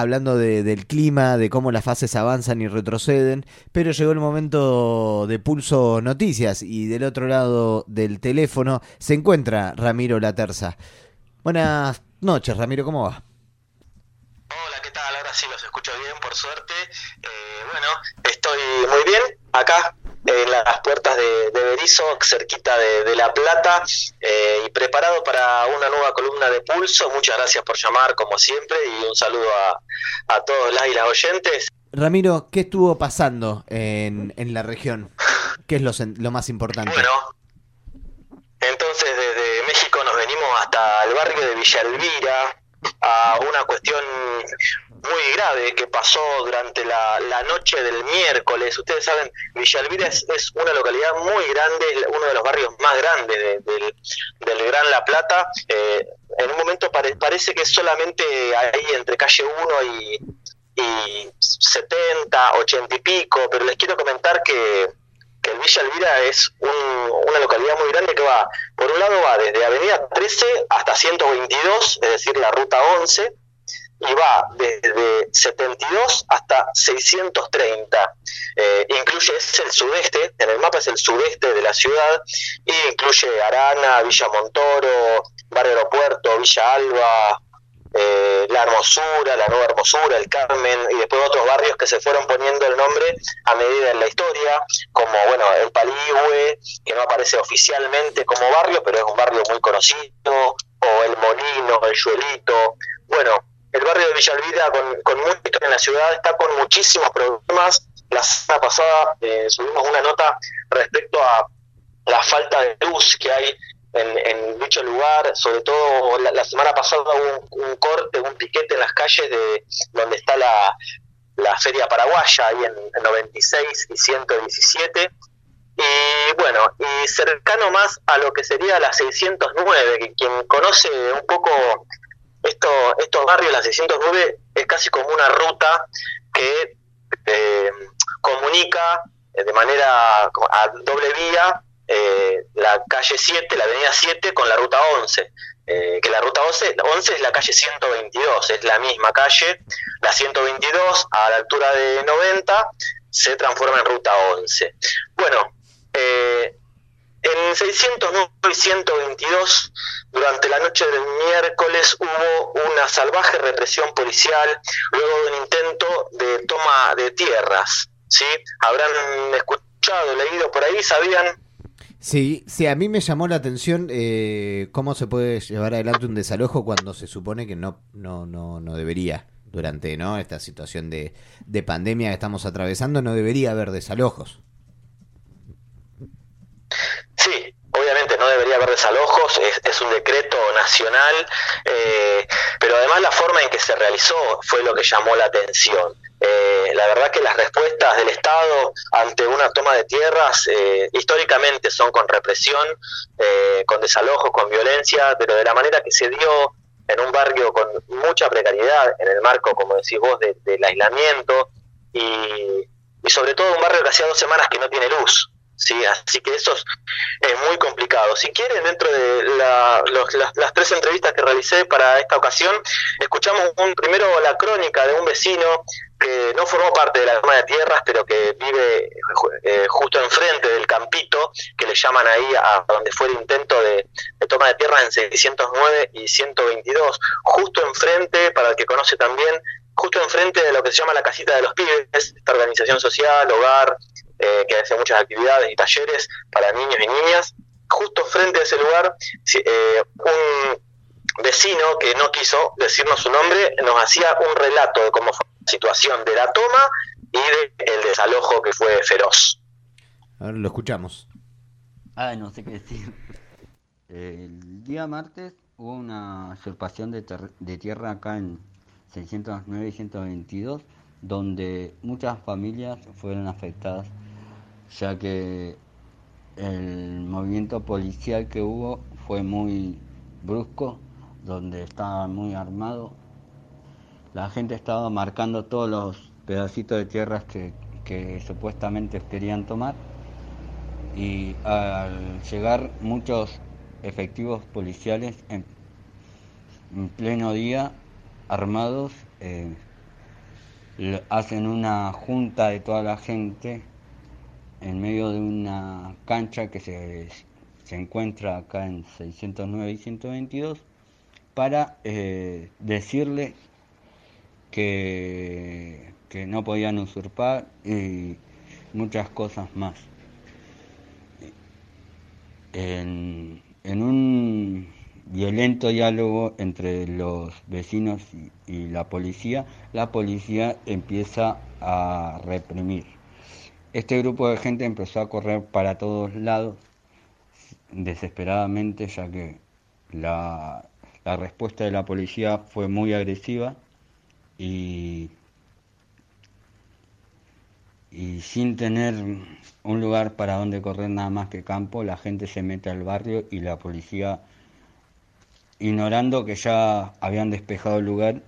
hablando de- del clima, de cómo las fases avanzan y retroceden, pero llegó el momento de Pulso Noticias y del otro lado del teléfono se encuentra Ramiro Laterza. Buenas noches, Ramiro, ¿cómo va? Hola, ¿qué tal? Ahora sí los escucho bien, por suerte. Eh, bueno, estoy muy bien acá en las puertas de, de Berizo, cerquita de, de La Plata, eh, y preparado para una nueva columna de Pulso. Muchas gracias por llamar, como siempre, y un saludo a, a todos las y las oyentes. Ramiro, ¿qué estuvo pasando en, en la región? ¿Qué es lo, lo más importante? Bueno, entonces desde México nos venimos hasta el barrio de Villa Elvira a una cuestión muy grave que pasó durante la, la noche del miércoles. Ustedes saben, Villa Elvira es, es una localidad muy grande, uno de los barrios más grandes de- del, del Gran La Plata. Eh, en un momento pare- parece que es solamente ahí entre calle 1 y, y 70, 80 y pico, pero les quiero comentar que que el Villa Elvira es un- una localidad muy grande que va, por un lado va desde Avenida 13 hasta 122, es decir, la ruta 11, y va desde 72 hasta 630. Eh, incluye, es el sudeste, en el mapa es el sudeste de la ciudad, y incluye Arana, Villa Montoro, Barrio Aeropuerto, Villa Alba, eh, La Hermosura, La Nueva Hermosura, El Carmen, y después otros barrios que se fueron poniendo el nombre a medida en la historia, como bueno, el Paligüe, que no aparece oficialmente como barrio, pero es un barrio muy conocido, o el Molino, el Yuelito. Bueno, el barrio de Villa Elvira, con, con mucha historia en la ciudad, está con muchísimos problemas. La semana pasada eh, subimos una nota respecto a la falta de luz que hay en, en dicho lugar, sobre todo la, semana pasada hubo un, corte, un piquete en las calles de donde está la, la Feria Paraguaya, ahí en, en 96 y 117. Y bueno, y cercano más a lo que sería la 609, que quien conoce un poco esto, estos barrios, la 609 es casi como una ruta que eh, comunica eh, de manera a doble vía eh, la calle 7, la avenida 7 con la ruta 11. eh, que la ruta 11, la 11 es la calle 122, es la misma calle. La 122 a la altura de 90 se transforma en ruta 11. Bueno, eh, en 609 y 122, durante la noche del miércoles, hubo una salvaje represión policial luego de un intento de toma de tierras. ¿sí? Habrán escuchado, leído por ahí, sabían Sí, sí, a mí me llamó la atención eh, cómo se puede llevar adelante un desalojo cuando se supone que no, no, no, no debería. Durante ¿no? esta situación de, de pandemia que estamos atravesando, no debería haber desalojos. Sí, obviamente no debería haber desalojos, es, es un decreto nacional, eh, pero además la forma en que se realizó fue lo que llamó la atención. Eh, la verdad que las respuestas del Estado ante una toma de tierras eh, históricamente son con represión, eh, con desalojos, con violencia, pero de la manera que se dio en un barrio con mucha precariedad, en el marco, como decís vos, de- del aislamiento, y, y sobre todo un barrio que hacía dos semanas que no tiene luz. Sí, así que eso es, es muy Si quieren, dentro de la- los- las, tres entrevistas que realicé para esta ocasión, escuchamos un, primero la crónica de un vecino que no formó parte de la toma de tierras, pero que vive eh, justo enfrente del campito, que le llaman ahí a donde fue el intento de, de toma de tierras en 609 y 122, justo enfrente, para el que conoce también, justo enfrente de lo que se llama la casita de los pibes, esta organización social, hogar, eh, que hace muchas actividades y talleres para niños y niñas. Justo frente a ese lugar, eh, un vecino que no quiso decirnos su nombre nos hacía un relato de cómo fue la situación de la toma y del desalojo que fue feroz. A ver, lo escuchamos. Ah, no sé qué decir. El día martes hubo una usurpación de, de tierra acá en 609 y 122, donde muchas familias fueron afectadas, ya que el movimiento policial que hubo fue muy brusco, donde estaba muy armado. La gente estaba marcando todos los pedacitos de tierras que, que supuestamente querían tomar y al llegar muchos efectivos policiales en, en pleno día armados eh, hacen una junta de toda la gente en medio de una cancha que se, se encuentra acá en 609 y 122 para eh, decirle que, que no podían usurpar y muchas cosas más. En, en un violento diálogo entre los vecinos y, la policía, la policía empieza a reprimir. Este grupo de gente empezó a correr para todos lados desesperadamente ya que la, la respuesta de la policía fue muy agresiva y, y sin tener un lugar para donde correr nada más que campo, la gente se mete al barrio y la policía ignorando que ya habían despejado el lugar,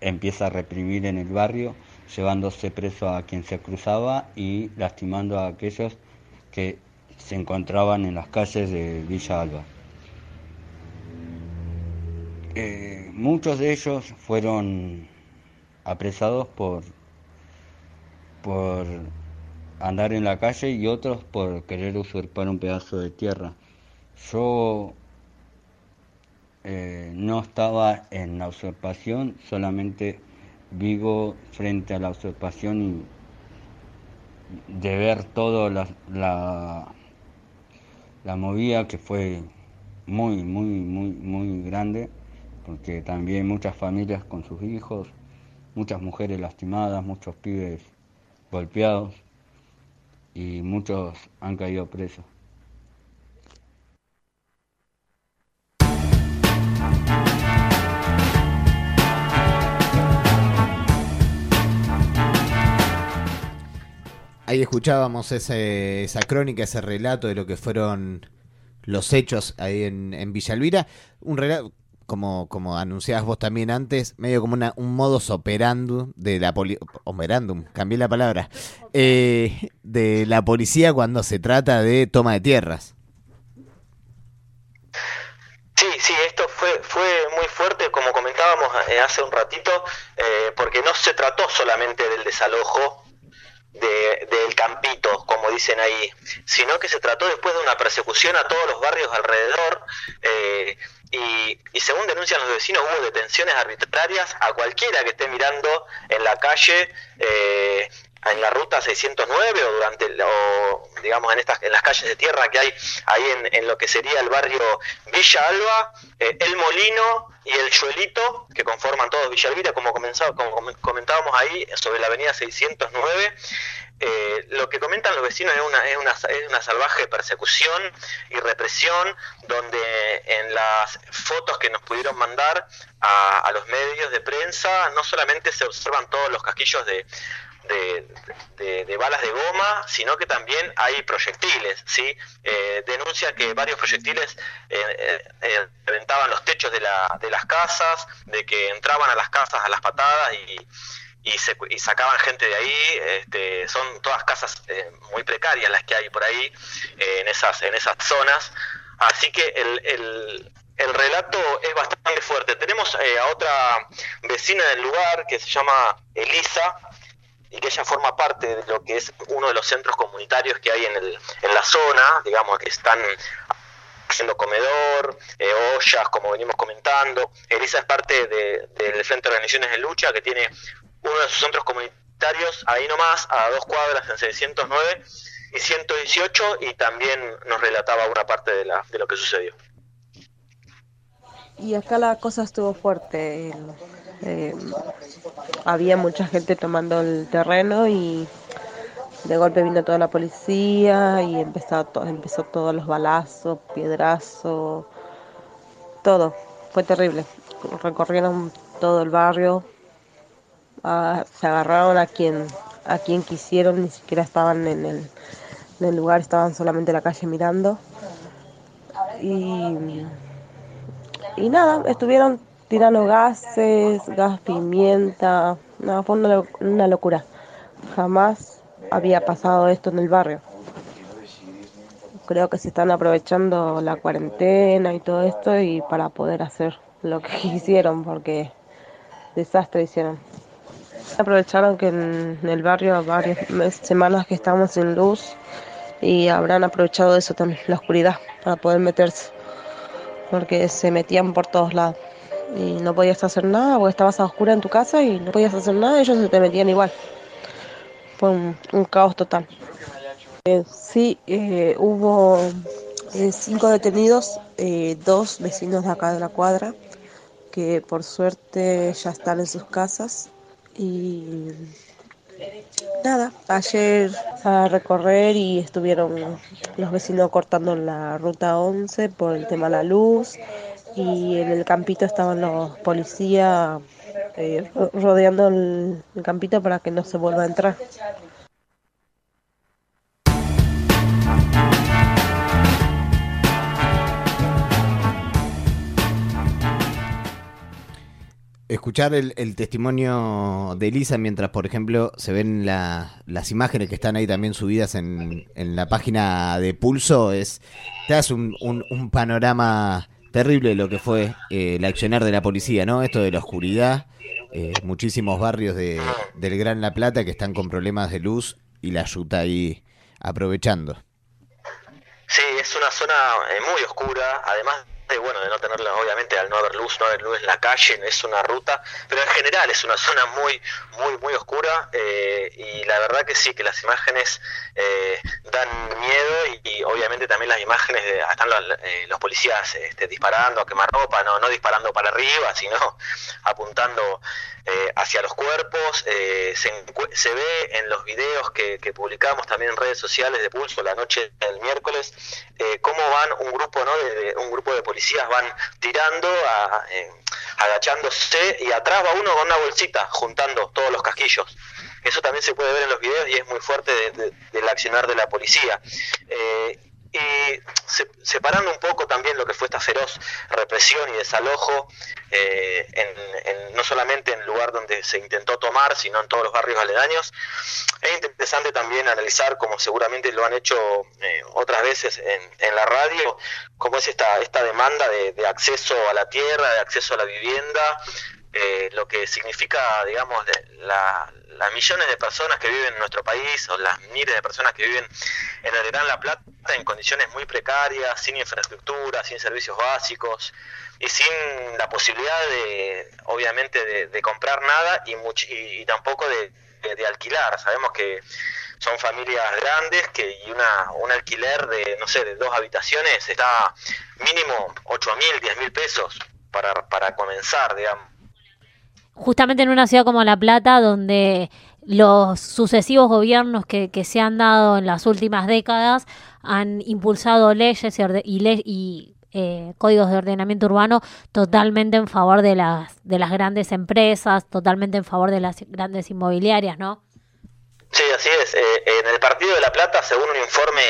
empieza a reprimir en el barrio, llevándose preso a quien se cruzaba y lastimando a aquellos que se encontraban en las calles de Villa Alba. Eh, muchos de ellos fueron apresados por, por andar en la calle y otros por querer usurpar un pedazo de tierra. Yo eh, no estaba en la usurpación, solamente vivo frente a la usurpación y de ver todo la, la, la movida que fue muy, muy, muy, muy grande, porque también muchas familias con sus hijos, muchas mujeres lastimadas, muchos pibes golpeados y muchos han caído presos. Ahí escuchábamos ese, esa crónica, ese relato de lo que fueron los hechos ahí en, en Villa. Un relato, como, como anunciabas vos también antes, medio como una, un modus operandum de la operandum, cambié la palabra, eh, de la policía cuando se trata de toma de tierras. Sí, sí, esto fue, fue muy fuerte, como comentábamos eh, hace un ratito, eh, porque no se trató solamente del desalojo de, del campito, como dicen ahí, sino que se trató después de una persecución a todos los barrios alrededor eh, y, según denuncian los vecinos hubo detenciones arbitrarias a cualquiera que esté mirando en la calle eh, en la ruta 609 o durante o digamos en estas en las calles de tierra que hay ahí en, en lo que sería el barrio Villa Alba, eh, El Molino y El Chuelito, que conforman todos Villa Elvira, como, comenzado, como comentábamos ahí sobre la avenida 609. Eh, lo que comentan los vecinos es una, es, una, es una salvaje persecución y represión, donde en las fotos que nos pudieron mandar a, a los medios de prensa no solamente se observan todos los casquillos de, de, balas de goma, sino que también hay proyectiles. ¿sí? Eh, denuncia que varios proyectiles eh, eh, reventaban los techos de, la, de las casas, de que entraban a las casas a las patadas y, y, se, y sacaban gente de ahí. Este, son todas casas eh, muy precarias las que hay por ahí, en, esas, en esas zonas. Así que el, el, el relato es bastante fuerte. Tenemos a otra vecina del lugar que se llama Elisa, y que ella forma parte de lo que es uno de los centros comunitarios que hay en, el, en la zona, digamos, que están haciendo comedor, eh, ollas, como venimos comentando. Elisa es parte de, del Frente de Organizaciones de Lucha, que tiene uno de sus centros comunitarios ahí nomás, a dos cuadras en 609 y 118, y también nos relataba una parte de, la, de lo que sucedió. Y acá la cosa estuvo fuerte. Eh, había mucha gente tomando el terreno y de golpe vino toda la policía y empezó, to empezó todos los balazos, piedrazos, todo. Fue terrible. Recorrieron todo el barrio, se agarraron a quien, a quien quisieron, ni siquiera estaban en el, en el lugar, estaban solamente en la calle mirando. Y, y nada, estuvieron tirando gases, gas pimienta, no, fue una, locura. Jamás había pasado esto en el barrio. Creo que se están aprovechando la cuarentena y todo esto y para poder hacer lo que quisieron, porque desastre hicieron. Aprovecharon que en el barrio varias semanas que estamos sin luz y habrán aprovechado eso también, la oscuridad, para poder meterse, porque se metían por todos lados y no podías hacer nada, porque estabas a oscura en tu casa y no podías hacer nada, ellos se te metían igual. Fue un, caos total. Eh, sí, eh, hubo eh, cinco detenidos, dos vecinos de acá de la cuadra, que por suerte ya están en sus casas y nada, ayer a recorrer y estuvieron los vecinos cortando la ruta 11 por el tema de la luz y en el campito estaban los policías eh, rodeando el campito para que no se vuelva a entrar. Escuchar el, testimonio de Elisa mientras, por ejemplo, se ven las imágenes que están ahí también subidas en, la página de Pulso, es te das un, panorama terrible de lo que fue eh, el accionar de la policía, ¿no? Esto de la oscuridad, eh, muchísimos barrios de, del Gran La Plata que están con problemas de luz y la ayuda ahí aprovechando. Sí, es una zona eh, muy oscura, además bueno, de no tenerla, obviamente, al no haber luz, no haber luz en la calle, es una ruta, pero en general es una zona muy, muy, muy oscura eh, y la verdad que sí, que las imágenes eh, dan miedo y, obviamente también las imágenes, de, están eh, los, policías este, disparando a quemarropa, no, no disparando para arriba, sino apuntando hacia los cuerpos, se, se, ve en los videos que, publicamos también en redes sociales de Pulso la noche del miércoles, cómo van un grupo, ¿no? De, un grupo de policías policías van tirando, eh, agachándose y atrás va uno con una bolsita juntando todos los casquillos. Eso también se puede ver en los videos y es muy fuerte del accionar de la policía. Eh, y separando un poco también lo que fue esta feroz represión y desalojo, eh, en, no solamente en el lugar donde se intentó tomar, sino en todos los barrios aledaños, es interesante también analizar, como seguramente lo han hecho eh, otras veces en, en, la radio, cómo es esta, esta demanda de, de acceso a la tierra, de acceso a la vivienda, eh, lo que significa, digamos, la, las millones de personas que viven en nuestro país o las miles de personas que viven en el Gran La Plata en condiciones muy precarias, sin infraestructura, sin servicios básicos y sin la posibilidad de, obviamente, de, comprar nada y, y, tampoco de, alquilar. Sabemos que son familias grandes que y una, un alquiler de, no sé, de dos habitaciones está mínimo 8 mil, 10 mil pesos para, para comenzar, digamos justamente en una ciudad como La Plata, donde los sucesivos gobiernos que, se han dado en las últimas décadas han impulsado leyes y, y, eh, códigos de ordenamiento urbano totalmente en favor de las, de las grandes empresas, totalmente en favor de las grandes inmobiliarias, ¿no? Sí, así es. Eh, en el Partido de La Plata, según un informe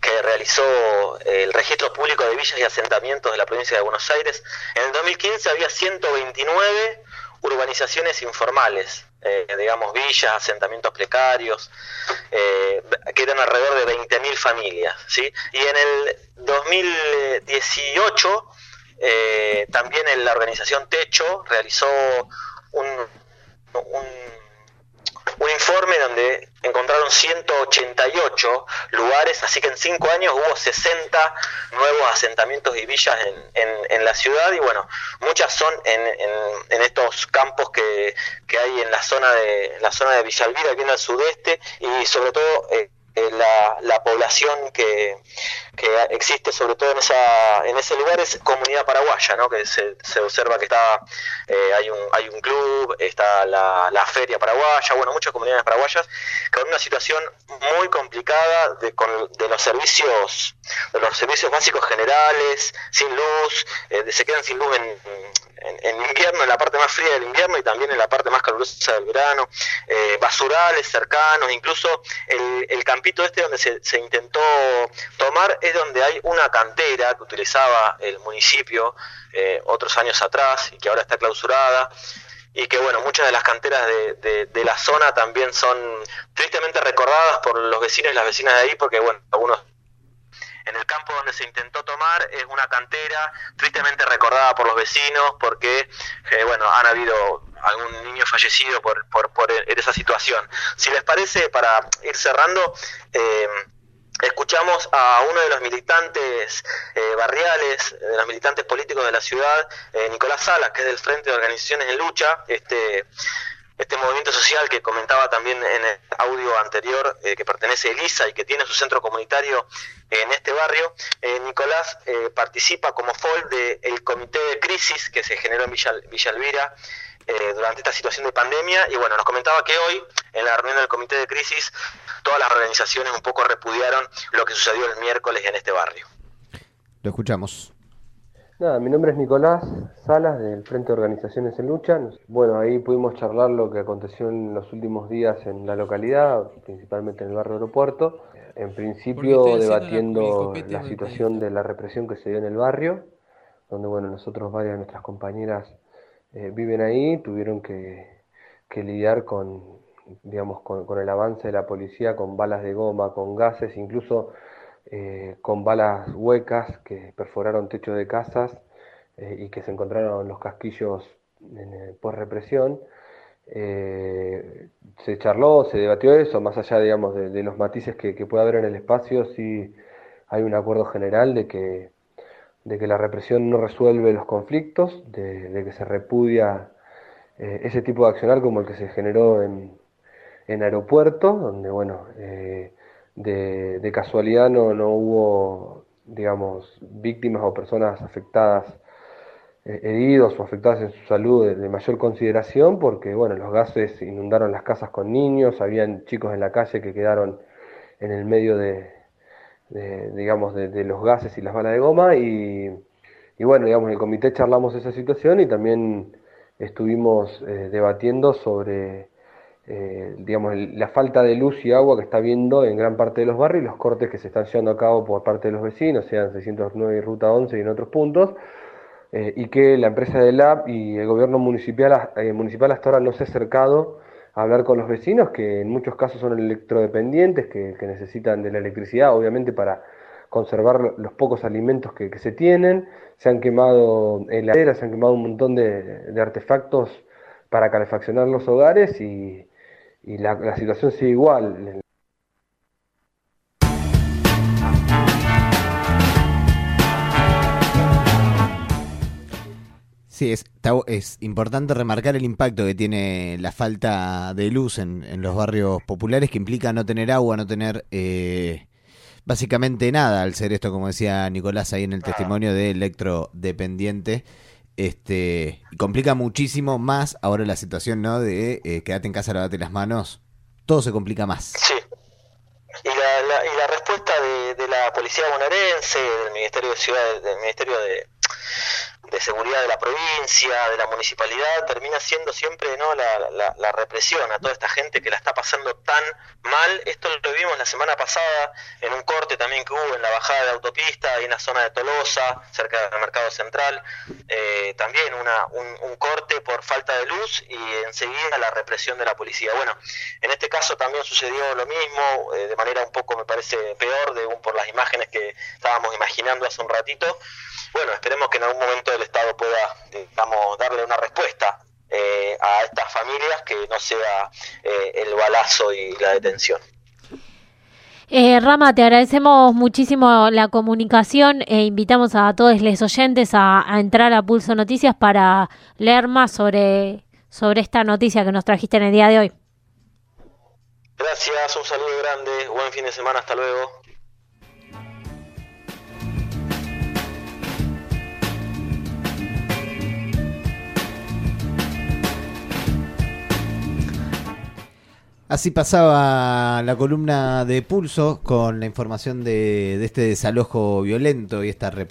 que realizó eh, el Registro Público de Villas y Asentamientos de la provincia de Buenos Aires, en el 2015 había 129 urbanizaciones informales, eh, digamos villas, asentamientos precarios, eh, que eran alrededor de 20.000 familias. ¿sí? Y en el 2018 eh, también la organización Techo realizó un, un un informe donde encontraron 188 lugares, así que en cinco años hubo 60 nuevos asentamientos y villas en, en, la ciudad. Y bueno, muchas son en, en, estos campos que, que, hay en la zona de la zona de Villalvira, aquí en el sudeste y sobre todo eh, eh, la, la, población que, que, existe sobre todo en esa en ese lugar es comunidad paraguaya no que se, se observa que está eh, hay un hay un club está la, la, feria paraguaya bueno muchas comunidades paraguayas con una situación muy complicada de, con, de los servicios de los servicios básicos generales sin luz eh, se quedan sin luz en, en, invierno, en la parte más fría del invierno y también en la parte más calurosa del verano, eh, basurales cercanos, incluso el, campito este donde se, se, intentó tomar es donde hay una cantera que utilizaba el municipio eh, otros años atrás y que ahora está clausurada. Y que bueno, muchas de las canteras de, de, la zona también son tristemente recordadas por los vecinos y las vecinas de ahí porque bueno, algunos en el campo donde se intentó tomar es una cantera tristemente recordada por los vecinos porque, eh, bueno, han habido algún niño fallecido por, por esa situación. Si les parece, para ir cerrando, eh, escuchamos a uno de los militantes eh, barriales, de los militantes políticos de la ciudad, Nicolás Salas, que es del Frente de Organizaciones en Lucha, este, este movimiento social que comentaba también en el audio anterior, eh, que pertenece a ELISA y que tiene su centro comunitario en este barrio. Nicolás participa como FOL del comité de crisis que se generó en Villa, Villa Elvira eh, durante esta situación de pandemia y bueno, nos comentaba que hoy en la reunión del comité de crisis todas las organizaciones un poco repudiaron lo que sucedió el miércoles en este barrio. Lo escuchamos. Nada, mi nombre es Nicolás Salas del Frente de Organizaciones en Lucha. Bueno, ahí pudimos charlar lo que aconteció en los últimos días en la localidad, principalmente en el barrio aeropuerto. En principio debatiendo la, la situación de la represión que se dio en el barrio, donde bueno, nosotros varias de nuestras compañeras eh, viven ahí, tuvieron que, lidiar con, digamos, con, el avance de la policía, con balas de goma, con gases, incluso eh, con balas huecas que perforaron techos de casas eh, y que se encontraron en los casquillos por represión. se charló, se debatió eso, más allá, digamos, de, los matices que, que pueda haber en el espacio, sí hay un acuerdo general de que de que la represión no resuelve los conflictos, de, que se repudia eh, ese tipo de accionar como el que se generó en, en aeropuerto, donde bueno, eh, de, casualidad no, no, hubo, digamos, víctimas o personas afectadas, eh, heridos o afectadas en su salud de, mayor consideración, porque bueno, los gases inundaron las casas con niños, habían chicos en la calle que quedaron en el medio de, digamos, de, los gases y las balas de goma y, bueno, digamos, en el comité charlamos esa situación y también estuvimos eh, debatiendo sobre, eh, digamos, la falta de luz y agua que está habiendo en gran parte de los barrios los cortes que se están llevando a cabo por parte de los vecinos, sean 609 y Ruta 11 y en otros puntos, eh, y que la empresa de LAB y el gobierno municipal, municipal hasta ahora no se ha acercado hablar con los vecinos, que en muchos casos son electrodependientes, que, necesitan de la electricidad, obviamente, para conservar los pocos alimentos que, se tienen. Se han quemado heladeras, se han quemado un montón de, artefactos para calefaccionar los hogares y, la, la situación sigue igual. Sí, es, es importante remarcar el impacto que tiene la falta de luz en, los barrios populares, que implica no tener agua, no tener eh, básicamente nada al ser esto, como decía Nicolás ahí en el testimonio de electrodependiente. Este, complica muchísimo más ahora la situación, ¿no? De eh, quédate en casa, lavate las manos. Todo se complica más. Sí. Y la, y la respuesta de, de, la policía bonaerense, del Ministerio de Ciudad, del Ministerio de, de seguridad de la provincia, de la municipalidad, termina siendo siempre no la, la, represión a toda esta gente que la está pasando tan mal. Esto lo vimos la semana pasada en un corte también que hubo en la bajada de autopista, ahí en la zona de Tolosa, cerca del mercado central. Eh, también una, un, corte por falta de luz y enseguida la represión de la policía. Bueno, en este caso también sucedió lo mismo, eh, de manera un poco me parece peor, de, por las imágenes que estábamos imaginando hace un ratito bueno, esperemos que en algún momento el Estado pueda, digamos, darle una respuesta eh, a estas familias que no sea eh, el balazo y la detención. Eh, Rama, te agradecemos muchísimo la comunicación e invitamos a todos los oyentes a, entrar a Pulso Noticias para leer más sobre, sobre esta noticia que nos trajiste en el día de hoy. Gracias, un saludo grande, buen fin de semana, hasta luego. Así pasaba la columna de Pulso con la información de, de este desalojo violento y esta represión.